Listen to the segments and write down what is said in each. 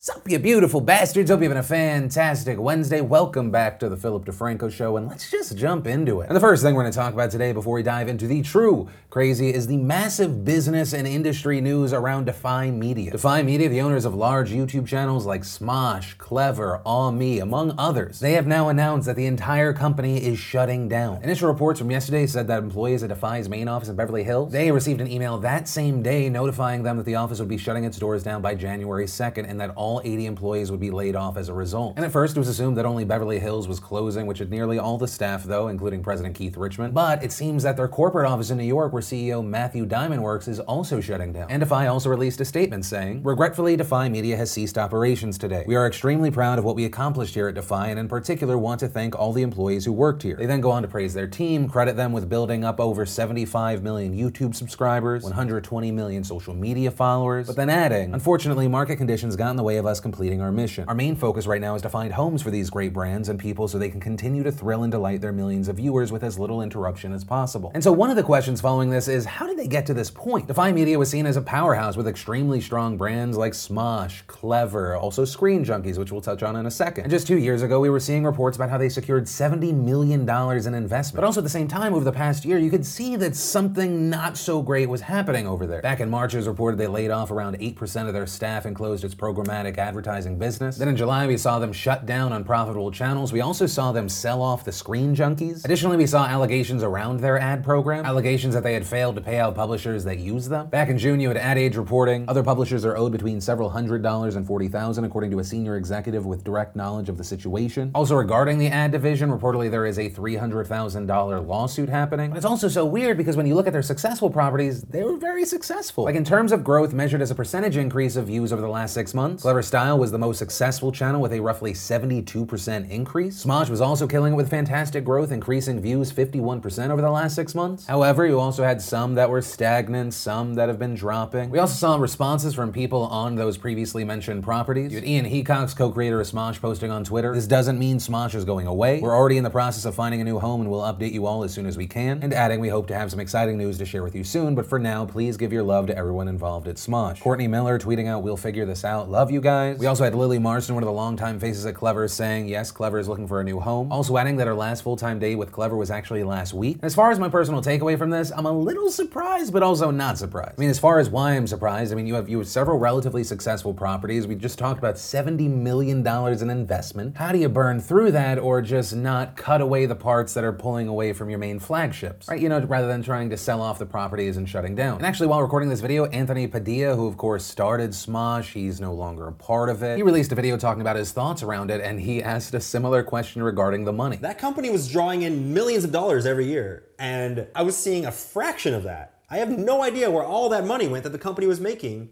Sup, you beautiful bastards. Hope you're having a fantastic Wednesday. Welcome back to the Philip DeFranco Show, and let's just jump into it. And the first thing we're going to talk about today before we dive into the true crazy is the massive business and industry news around Defy Media. Defy Media, the owners of large YouTube channels like Smosh, Clevver, Aw Me, among others, they have now announced that the entire company is shutting down. Initial reports from yesterday said that employees at Defy's main office in Beverly Hills, they received an email that same day notifying them that the office would be shutting its doors down by January 2nd and that all all 80 employees would be laid off as a result. And at first, it was assumed that only Beverly Hills was closing, which had nearly all the staff, though, including President Keith Richman. But it seems that their corporate office in New York, where CEO Matthew Diamond works, is also shutting down. And Defy also released a statement saying, Regretfully, Defy Media has ceased operations today. We are extremely proud of what we accomplished here at Defy, and in particular want to thank all the employees who worked here. They then go on to praise their team, credit them with building up over 75 million YouTube subscribers, 120 million social media followers, but then adding, unfortunately, market conditions got in the way of us completing our mission. Our main focus right now is to find homes for these great brands and people so they can continue to thrill and delight their millions of viewers with as little interruption as possible. And so one of the questions following this is how did they get to this point? Defy Media was seen as a powerhouse with extremely strong brands like Smosh, Clevver, also Screen Junkies, which we'll touch on in a second. And just two years ago, we were seeing reports about how they secured $70 million in investment. But also at the same time, over the past year, you could see that something not so great was happening over there. Back in March, it was reported they laid off around 8% of their staff and closed its programmatic advertising advertising business. Then in July, we saw them shut down unprofitable channels. We also saw them sell off the screen junkies. Additionally, we saw allegations around their ad program, allegations that they had failed to pay out publishers that use them. Back in June, you had Ad Age reporting other publishers are owed between several hundred dollars and forty thousand, according to a senior executive with direct knowledge of the situation. Also, regarding the ad division, reportedly there is a three hundred thousand dollar lawsuit happening. But it's also so weird because when you look at their successful properties, they were very successful. Like in terms of growth measured as a percentage increase of views over the last six months, Clevver Style was the most successful channel with a roughly 72% increase. Smosh was also killing it with fantastic growth, increasing views 51% over the last six months. However, you also had some that were stagnant, some that have been dropping. We also saw responses from people on those previously mentioned properties. You had Ian Hecox, co-creator of Smosh, posting on Twitter, This doesn't mean Smosh is going away. We're already in the process of finding a new home and we'll update you all as soon as we can. And adding, we hope to have some exciting news to share with you soon, but for now, please give your love to everyone involved at Smosh. Courtney Miller tweeting out, we'll figure this out. Love you guys. We also had Lily Marston, one of the longtime faces at Clevver, saying, yes, Clevver is looking for a new home. Also adding that her last full-time day with Clevver was actually last week. As far as my personal takeaway from this, I'm a little surprised, but also not surprised. I mean, as far as why I'm surprised, I mean, you have you have several relatively successful properties. We just talked about $70 million in investment. How do you burn through that or just not cut away the parts that are pulling away from your main flagships? Right? You know, rather than trying to sell off the properties and shutting down. And actually, while recording this video, Anthony Padilla, who of course started Smosh, he's no longer a part of it. He released a video talking about his thoughts around it, and he asked a similar question regarding the money. That company was drawing in millions of dollars every year, and I was seeing a fraction of that. I have no idea where all that money went that the company was making,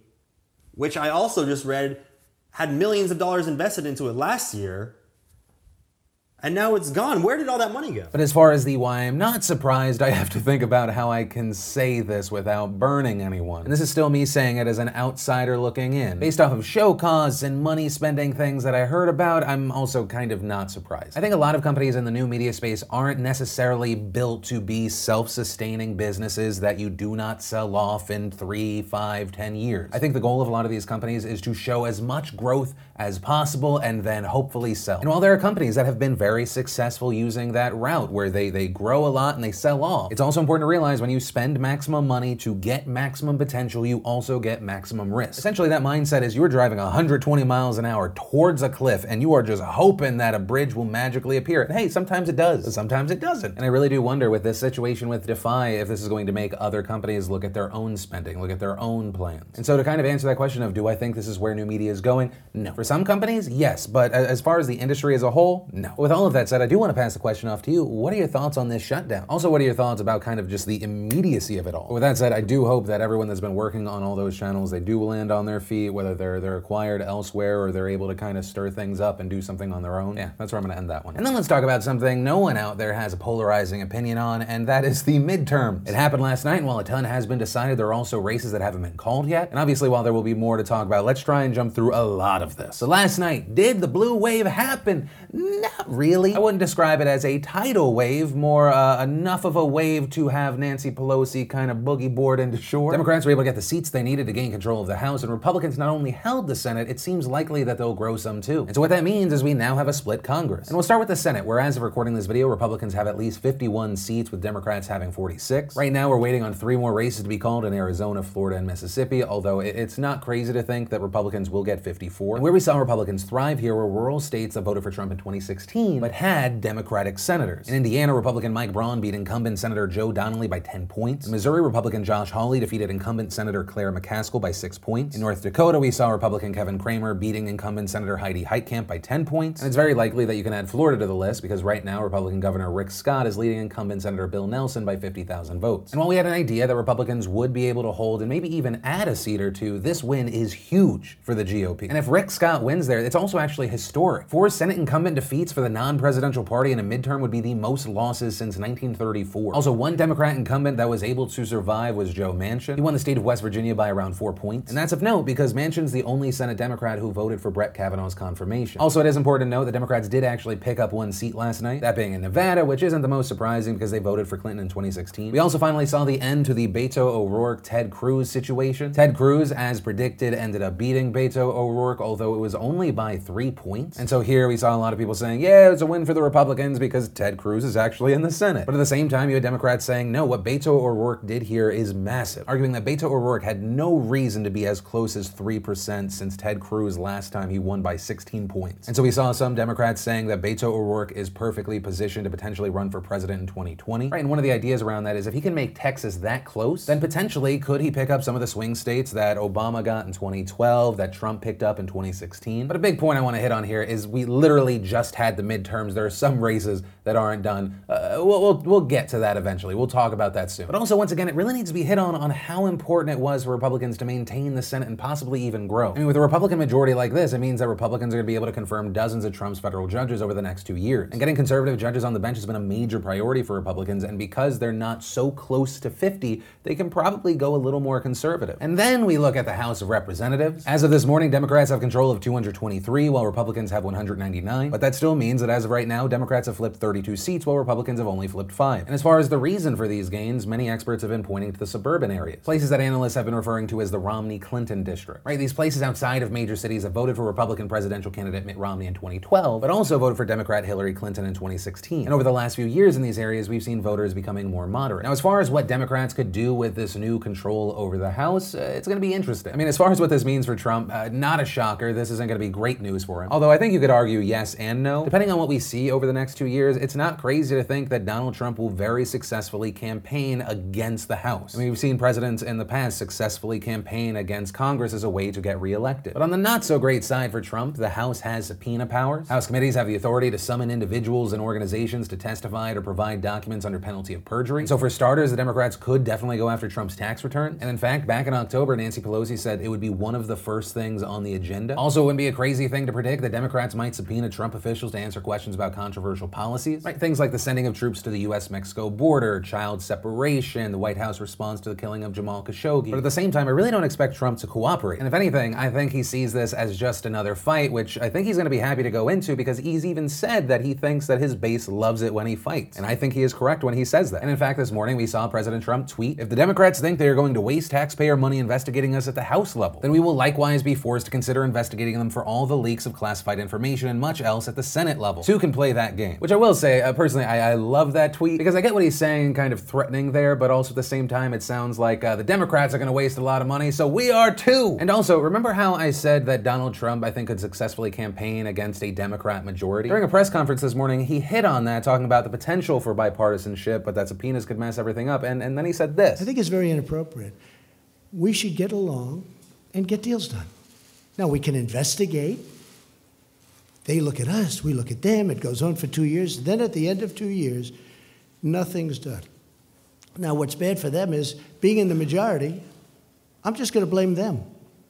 which I also just read had millions of dollars invested into it last year and now it's gone. Where did all that money go? But as far as the why I'm not surprised, I have to think about how I can say this without burning anyone. And this is still me saying it as an outsider looking in. Based off of show costs and money spending things that I heard about, I'm also kind of not surprised. I think a lot of companies in the new media space aren't necessarily built to be self sustaining businesses that you do not sell off in three, five, ten years. I think the goal of a lot of these companies is to show as much growth as possible and then hopefully sell. And while there are companies that have been very successful using that route where they, they grow a lot and they sell off. It's also important to realize when you spend maximum money to get maximum potential, you also get maximum risk. Essentially, that mindset is you're driving 120 miles an hour towards a cliff and you are just hoping that a bridge will magically appear. And hey, sometimes it does, sometimes it doesn't. And I really do wonder with this situation with Defy if this is going to make other companies look at their own spending, look at their own plans. And so to kind of answer that question of do I think this is where new media is going? No. For some companies, yes, but as far as the industry as a whole, no. With all of that said, I do want to pass the question off to you. What are your thoughts on this shutdown? Also, what are your thoughts about kind of just the immediacy of it all? With that said, I do hope that everyone that's been working on all those channels, they do land on their feet, whether they're they're acquired elsewhere or they're able to kind of stir things up and do something on their own. Yeah, that's where I'm gonna end that one. And then let's talk about something no one out there has a polarizing opinion on, and that is the midterms. It happened last night, and while a ton has been decided, there are also races that haven't been called yet. And obviously, while there will be more to talk about, let's try and jump through a lot of this. So last night, did the blue wave happen? Not really. I wouldn't describe it as a tidal wave, more uh, enough of a wave to have Nancy Pelosi kind of boogie board into shore. Democrats were able to get the seats they needed to gain control of the House, and Republicans not only held the Senate, it seems likely that they'll grow some too. And so what that means is we now have a split Congress. And we'll start with the Senate, where as of recording this video, Republicans have at least 51 seats, with Democrats having 46. Right now, we're waiting on three more races to be called in Arizona, Florida, and Mississippi, although it's not crazy to think that Republicans will get 54. And where we saw Republicans thrive here were rural states that voted for Trump in 2016, but had Democratic senators. In Indiana, Republican Mike Braun beat incumbent Senator Joe Donnelly by 10 points. In Missouri, Republican Josh Hawley defeated incumbent Senator Claire McCaskill by 6 points. In North Dakota, we saw Republican Kevin Cramer beating incumbent Senator Heidi Heitkamp by 10 points. And it's very likely that you can add Florida to the list because right now, Republican Governor Rick Scott is leading incumbent Senator Bill Nelson by 50,000 votes. And while we had an idea that Republicans would be able to hold and maybe even add a seat or two, this win is huge for the GOP. And if Rick Scott wins there, it's also actually historic. Four Senate incumbent defeats for the non presidential party in a midterm would be the most losses since 1934. Also, one Democrat incumbent that was able to survive was Joe Manchin. He won the state of West Virginia by around four points. And that's of note because Manchin's the only Senate Democrat who voted for Brett Kavanaugh's confirmation. Also, it is important to note that Democrats did actually pick up one seat last night, that being in Nevada, which isn't the most surprising because they voted for Clinton in 2016. We also finally saw the end to the Beto O'Rourke Ted Cruz situation. Ted Cruz, as predicted, ended up beating Beto O'Rourke, although it was only by three points. And so here we saw a lot of people saying, yeah, it's a win for the Republicans because Ted Cruz is actually in the Senate. But at the same time, you had Democrats saying, no, what Beto O'Rourke did here is massive, arguing that Beto O'Rourke had no reason to be as close as 3% since Ted Cruz last time he won by 16 points. And so we saw some Democrats saying that Beto O'Rourke is perfectly positioned to potentially run for president in 2020. Right, and one of the ideas around that is if he can make Texas that close, then potentially could he pick up some of the swing states that Obama got in 2012, that Trump picked up in 2016. But a big point I want to hit on here is we literally just had the midterms. There are some races that aren't done. Uh, we'll, we'll, we'll get to that eventually. We'll talk about that soon. But also, once again, it really needs to be hit on on how important it was for Republicans to maintain the Senate and possibly even grow. I mean, with a Republican majority like this, it means that Republicans are going to be able to confirm dozens of Trump's federal judges over the next two years. And getting conservative judges on the bench has been a major priority for Republicans, and because they're not so close to 50, they can probably go a little more conservative. And then we look at the House of Representatives. As of this morning, Democrats have control of 223, while Republicans have 199. But that still means that as of right now, Democrats have flipped 32 seats, while Republicans have only flipped five. And as far as the reason for these gains, many experts have been pointing to the suburban areas, places that analysts have been referring to as the Romney Clinton district. Right, these places outside of major cities have voted for Republican presidential candidate Mitt Romney in 2012, but also voted for Democrat Hillary Clinton in 2016. And over the last few years in these areas, we've seen voters becoming more moderate. Now, as far as what Democrats could do with this new control over the House, uh, it's going to be interesting. I mean, as far as what this means for Trump, uh, not a shocker. This isn't going to be great news for him. Although I think you could argue yes and no. Depending on what we see over the next two years, it's not crazy to think that Donald Trump will very successfully campaign against the House. I mean, we've seen presidents in the past successfully campaign against Congress as a way to get reelected. But on the not so great side for Trump, the House has subpoena powers. House committees have the authority to summon individuals and organizations to testify or provide documents under penalty of perjury. So, for starters, the Democrats could definitely go after Trump's tax return. And in fact, back in October, Nancy Pelosi said it would be one of the first things on the agenda. Also, it wouldn't be a crazy thing to predict that Democrats might subpoena Trump officials to answer questions about controversial policies. Right, things like the sending of troops to the U.S. Mexico border, child separation, the White House response to the killing of Jamal Khashoggi. But at the same time, I really don't expect Trump to cooperate. And if anything, I think he sees this as just another fight, which I think he's going to be happy to go into because he's even said that he thinks that his base loves it when he fights. And I think he is correct when he says that. And in fact, this morning we saw President Trump tweet If the Democrats think they are going to waste taxpayer money investigating us at the House level, then we will likewise be forced to consider investigating them for all the leaks of classified information and much else at the Senate level. Two can play that game. Which I will say, uh, personally, I, I, love that tweet because I get what he's saying, kind of threatening there, but also at the same time, it sounds like uh, the Democrats are going to waste a lot of money, so we are too. And also, remember how I said that Donald Trump, I think, could successfully campaign against a Democrat majority? During a press conference this morning, he hit on that, talking about the potential for bipartisanship, but that subpoenas could mess everything up. And, and then he said this I think it's very inappropriate. We should get along and get deals done. Now, we can investigate. They look at us, we look at them. It goes on for two years. Then at the end of two years, nothing's done. Now, what's bad for them is being in the majority, I'm just going to blame them.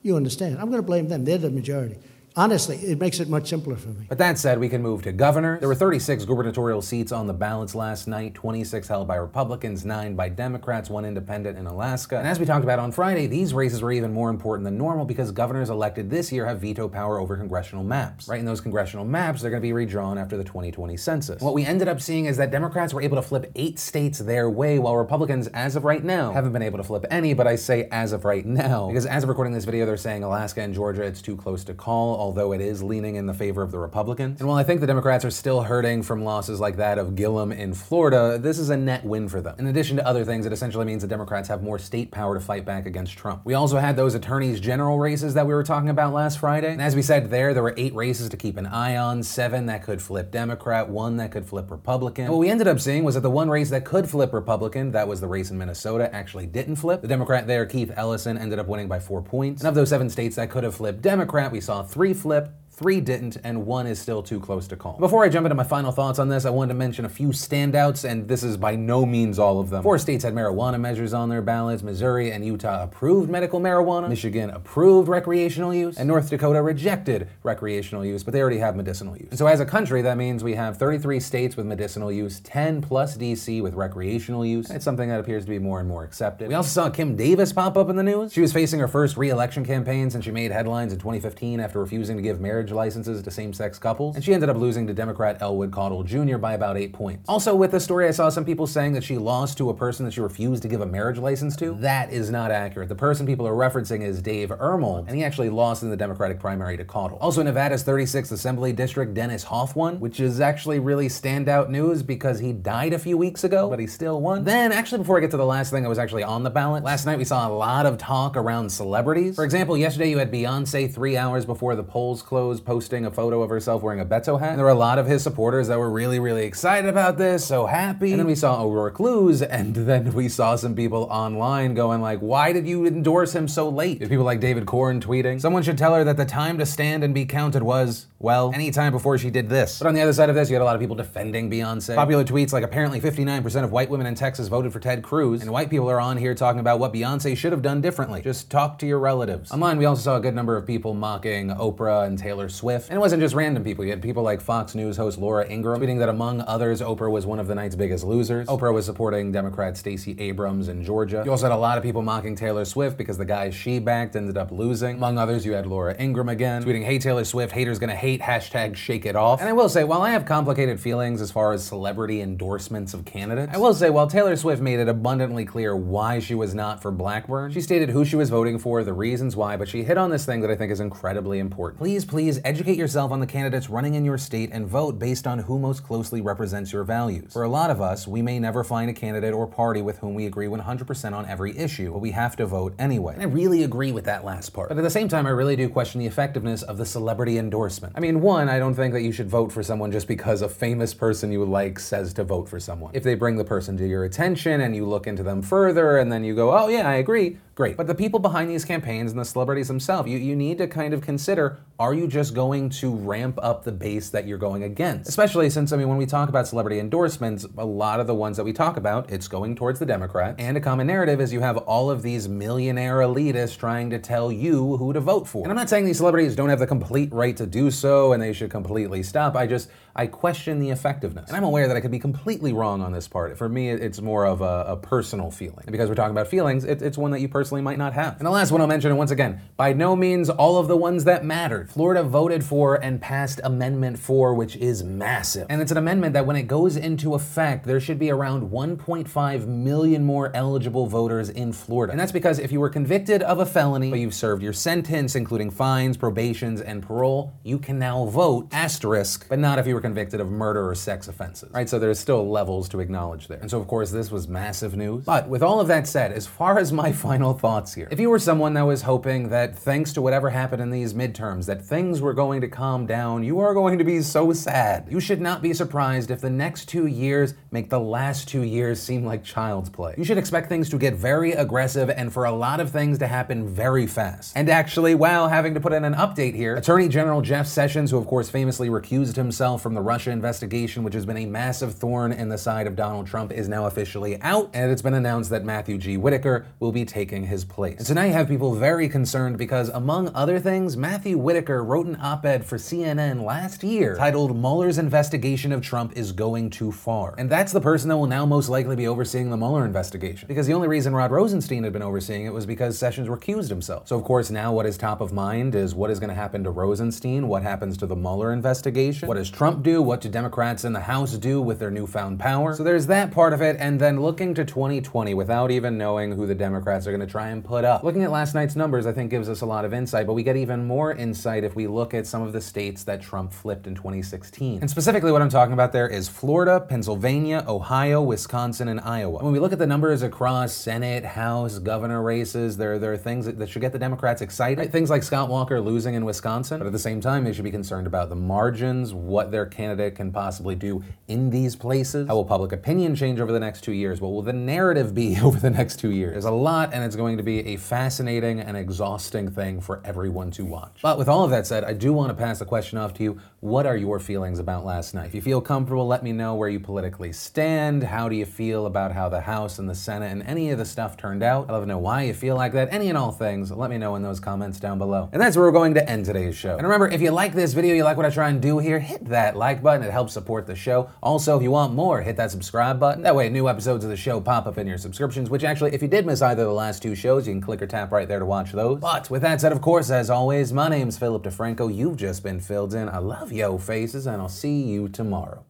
You understand? I'm going to blame them. They're the majority. Honestly, it makes it much simpler for me. But that said, we can move to governor. There were 36 gubernatorial seats on the ballots last night, 26 held by Republicans, 9 by Democrats, 1 independent in Alaska. And as we talked about on Friday, these races were even more important than normal because governors elected this year have veto power over congressional maps. Right in those congressional maps, they're going to be redrawn after the 2020 census. What we ended up seeing is that Democrats were able to flip eight states their way, while Republicans, as of right now, haven't been able to flip any, but I say as of right now, because as of recording this video, they're saying Alaska and Georgia, it's too close to call, although it is leaning in the favor of the Republicans. And while I think the Democrats are still hurting from losses like that of Gillum in Florida, this is a net win for them. In addition to other things, it essentially means the Democrats have more state power to fight back against Trump. We also had those attorneys general races that we were talking about last Friday. And as we said there, there were eight races to keep an eye on, seven that could flip Democrat, one that could flip Republican. And what we ended up seeing was that the one race that could flip Republican, that was the race in Minnesota, actually didn't flip. The Democrat there, Keith Ellison, ended up winning by four points. And of those seven states that could have flipped Democrat, we saw three flip, Three didn't, and one is still too close to call. Before I jump into my final thoughts on this, I wanted to mention a few standouts, and this is by no means all of them. Four states had marijuana measures on their ballots. Missouri and Utah approved medical marijuana. Michigan approved recreational use. And North Dakota rejected recreational use, but they already have medicinal use. And so as a country, that means we have 33 states with medicinal use, 10 plus DC with recreational use. It's something that appears to be more and more accepted. We also saw Kim Davis pop up in the news. She was facing her first re-election campaign since she made headlines in 2015 after refusing to give marriage licenses to same-sex couples, and she ended up losing to Democrat Elwood Caudill Jr. by about eight points. Also, with this story, I saw some people saying that she lost to a person that she refused to give a marriage license to. That is not accurate. The person people are referencing is Dave Ermold, and he actually lost in the Democratic primary to Caudill. Also, Nevada's 36th Assembly District, Dennis Hof won, which is actually really standout news because he died a few weeks ago, but he still won. Then, actually, before I get to the last thing that was actually on the ballot, last night we saw a lot of talk around celebrities. For example, yesterday you had Beyonce three hours before the polls closed posting a photo of herself wearing a Beto hat. And there were a lot of his supporters that were really, really excited about this, so happy. And then we saw O'Rourke lose, and then we saw some people online going like, why did you endorse him so late? People like David Corn tweeting, someone should tell her that the time to stand and be counted was, well, any time before she did this. But on the other side of this, you had a lot of people defending Beyonce. Popular tweets like apparently 59% of white women in Texas voted for Ted Cruz, and white people are on here talking about what Beyonce should have done differently. Just talk to your relatives. Online, we also saw a good number of people mocking Oprah and Taylor Swift. And it wasn't just random people. You had people like Fox News host Laura Ingraham tweeting that among others, Oprah was one of the night's biggest losers. Oprah was supporting Democrat Stacey Abrams in Georgia. You also had a lot of people mocking Taylor Swift because the guy she backed ended up losing. Among others, you had Laura Ingraham again tweeting, "Hey Taylor Swift, haters gonna hate." Hashtag Shake It Off. And I will say, while I have complicated feelings as far as celebrity endorsements of candidates, I will say while Taylor Swift made it abundantly clear why she was not for Blackburn, she stated who she was voting for, the reasons why, but she hit on this thing that I think is incredibly important. Please, please educate yourself on the candidates running in your state and vote based on who most closely represents your values. For a lot of us, we may never find a candidate or party with whom we agree 100% on every issue, but we have to vote anyway. And I really agree with that last part. But at the same time, I really do question the effectiveness of the celebrity endorsement. I mean, one, I don't think that you should vote for someone just because a famous person you like says to vote for someone. If they bring the person to your attention and you look into them further and then you go, oh yeah, I agree, great. But the people behind these campaigns and the celebrities themselves, you, you need to kind of consider are you just going to ramp up the base that you're going against? Especially since, I mean, when we talk about celebrity endorsements, a lot of the ones that we talk about, it's going towards the Democrat. And a common narrative is you have all of these millionaire elitists trying to tell you who to vote for. And I'm not saying these celebrities don't have the complete right to do so and they should completely stop. I just, I question the effectiveness. And I'm aware that I could be completely wrong on this part. For me, it's more of a, a personal feeling. And because we're talking about feelings, it, it's one that you personally might not have. And the last one I'll mention, and once again, by no means all of the ones that mattered. Florida voted for and passed Amendment 4, which is massive. And it's an amendment that when it goes into effect, there should be around 1.5 million more eligible voters in Florida. And that's because if you were convicted of a felony, but you've served your sentence, including fines, probations, and parole, you can now vote, asterisk, but not if you were convicted of murder or sex offenses. Right? So there's still levels to acknowledge there. And so, of course, this was massive news. But with all of that said, as far as my final thoughts here, if you were someone that was hoping that thanks to whatever happened in these midterms, that things were going to calm down, you are going to be so sad. You should not be surprised if the next two years make the last two years seem like child's play. You should expect things to get very aggressive and for a lot of things to happen very fast. And actually, while having to put in an update here, Attorney General Jeff Sessions, who of course famously recused himself from the Russia investigation, which has been a massive thorn in the side of Donald Trump, is now officially out, and it's been announced that Matthew G. Whitaker will be taking his place. And so now you have people very concerned because, among other things, Matthew Whitaker wrote an op ed for CNN last year titled Mueller's investigation of Trump is going too far. And that's the person that will now most likely be overseeing the Mueller investigation. Because the only reason Rod Rosenstein had been overseeing it was because Sessions recused himself. So, of course, now what is top of mind is what is going to happen to Rosenstein, what happens to the Mueller investigation, what does Trump do, what do Democrats in the House do with their newfound power. So there's that part of it, and then looking to 2020 without even knowing who the Democrats are going to try and put up. Looking at last night's numbers, I think gives us a lot of insight, but we get even more insight if we look at some of the states that Trump flipped in 2016. And specifically, what I'm talking about there is Florida, Pennsylvania, Ohio, Wisconsin, and Iowa. When we look at the numbers across Senate, House, governor races, there, there are things that, that should get the Democrats excited. Right? Things like Scott Walker losing in Wisconsin, but at the same time, they should be concerned about the margins, what their candidate can possibly do in these places. How will public opinion change over the next two years? What will the narrative be over the next two years? There's a lot, and it's going to be a fascinating and exhausting thing for everyone to watch. But with all of that said, I do want to pass the question off to you. What are your feelings about last night? If you feel comfortable, let me know where you politically stand. How do you feel about how the House and the Senate and any of the stuff turned out? I'd love to know why you feel like that. Any and all things, let me know in those comments down below. And that's where we're going to end today's show. And remember, if you like this video, you like what I try and do here, hit that like button. It helps support the show. Also, if you want more, hit that subscribe button. That way, new episodes of the show pop up in your subscriptions, which actually, if you did miss either of the last two shows, you can click or tap right there to watch those. But with that said, of course, as always, my name's Philip DeFranco. You've just been filled in. I love yo faces, and I'll see you tomorrow.